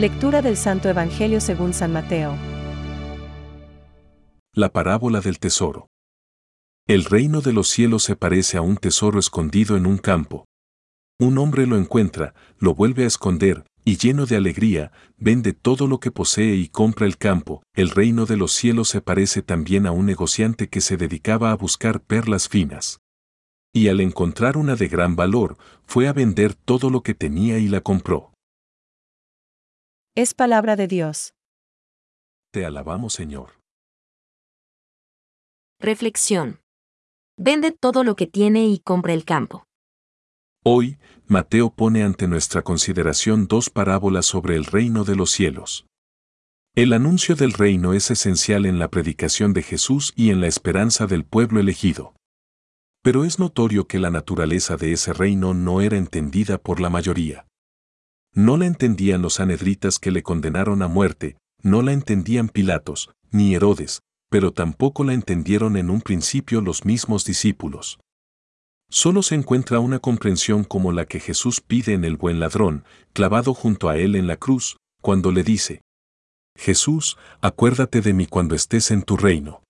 Lectura del Santo Evangelio según San Mateo. La parábola del tesoro. El reino de los cielos se parece a un tesoro escondido en un campo. Un hombre lo encuentra, lo vuelve a esconder, y lleno de alegría, vende todo lo que posee y compra el campo. El reino de los cielos se parece también a un negociante que se dedicaba a buscar perlas finas. Y al encontrar una de gran valor, fue a vender todo lo que tenía y la compró. Es palabra de Dios. Te alabamos, Señor. Reflexión. Vende todo lo que tiene y compra el campo. Hoy, Mateo pone ante nuestra consideración dos parábolas sobre el reino de los cielos. El anuncio del reino es esencial en la predicación de Jesús y en la esperanza del pueblo elegido. Pero es notorio que la naturaleza de ese reino no era entendida por la mayoría. No la entendían los anedritas que le condenaron a muerte, no la entendían Pilatos, ni Herodes, pero tampoco la entendieron en un principio los mismos discípulos. Solo se encuentra una comprensión como la que Jesús pide en el buen ladrón, clavado junto a él en la cruz, cuando le dice, Jesús, acuérdate de mí cuando estés en tu reino.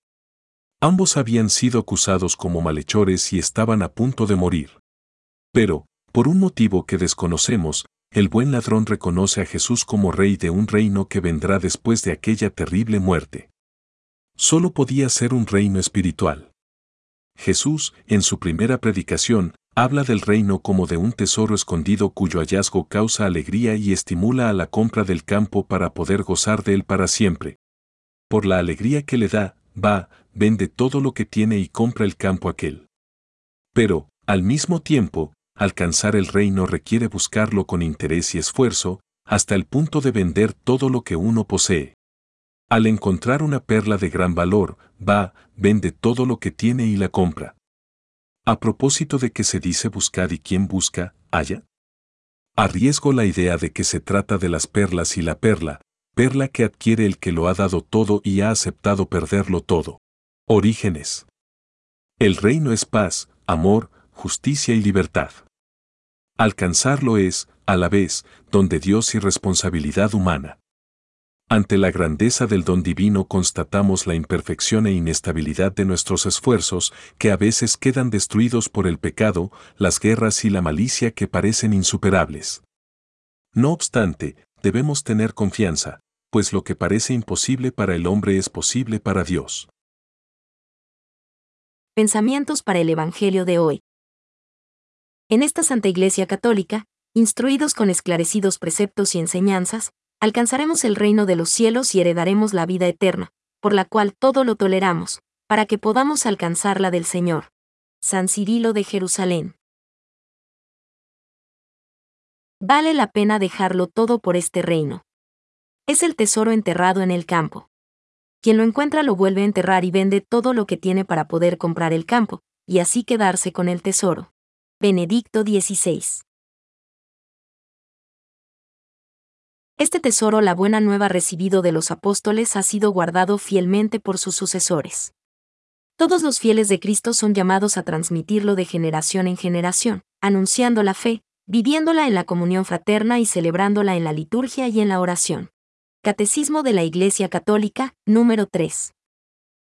Ambos habían sido acusados como malhechores y estaban a punto de morir. Pero, por un motivo que desconocemos, el buen ladrón reconoce a Jesús como rey de un reino que vendrá después de aquella terrible muerte. Solo podía ser un reino espiritual. Jesús, en su primera predicación, habla del reino como de un tesoro escondido cuyo hallazgo causa alegría y estimula a la compra del campo para poder gozar de él para siempre. Por la alegría que le da, va, vende todo lo que tiene y compra el campo aquel. Pero, al mismo tiempo, alcanzar el reino requiere buscarlo con interés y esfuerzo, hasta el punto de vender todo lo que uno posee. Al encontrar una perla de gran valor, va, vende todo lo que tiene y la compra. A propósito de que se dice buscar y quien busca, haya. Arriesgo la idea de que se trata de las perlas y la perla, perla que adquiere el que lo ha dado todo y ha aceptado perderlo todo. Orígenes. El reino es paz, amor, justicia y libertad. Alcanzarlo es, a la vez, don de Dios y responsabilidad humana. Ante la grandeza del don divino constatamos la imperfección e inestabilidad de nuestros esfuerzos, que a veces quedan destruidos por el pecado, las guerras y la malicia que parecen insuperables. No obstante, debemos tener confianza, pues lo que parece imposible para el hombre es posible para Dios. Pensamientos para el Evangelio de hoy. En esta Santa Iglesia Católica, instruidos con esclarecidos preceptos y enseñanzas, alcanzaremos el reino de los cielos y heredaremos la vida eterna, por la cual todo lo toleramos, para que podamos alcanzar la del Señor. San Cirilo de Jerusalén. Vale la pena dejarlo todo por este reino. Es el tesoro enterrado en el campo. Quien lo encuentra lo vuelve a enterrar y vende todo lo que tiene para poder comprar el campo, y así quedarse con el tesoro. Benedicto XVI. Este tesoro la buena nueva recibido de los apóstoles ha sido guardado fielmente por sus sucesores. Todos los fieles de Cristo son llamados a transmitirlo de generación en generación, anunciando la fe, viviéndola en la comunión fraterna y celebrándola en la liturgia y en la oración. Catecismo de la Iglesia Católica, número 3.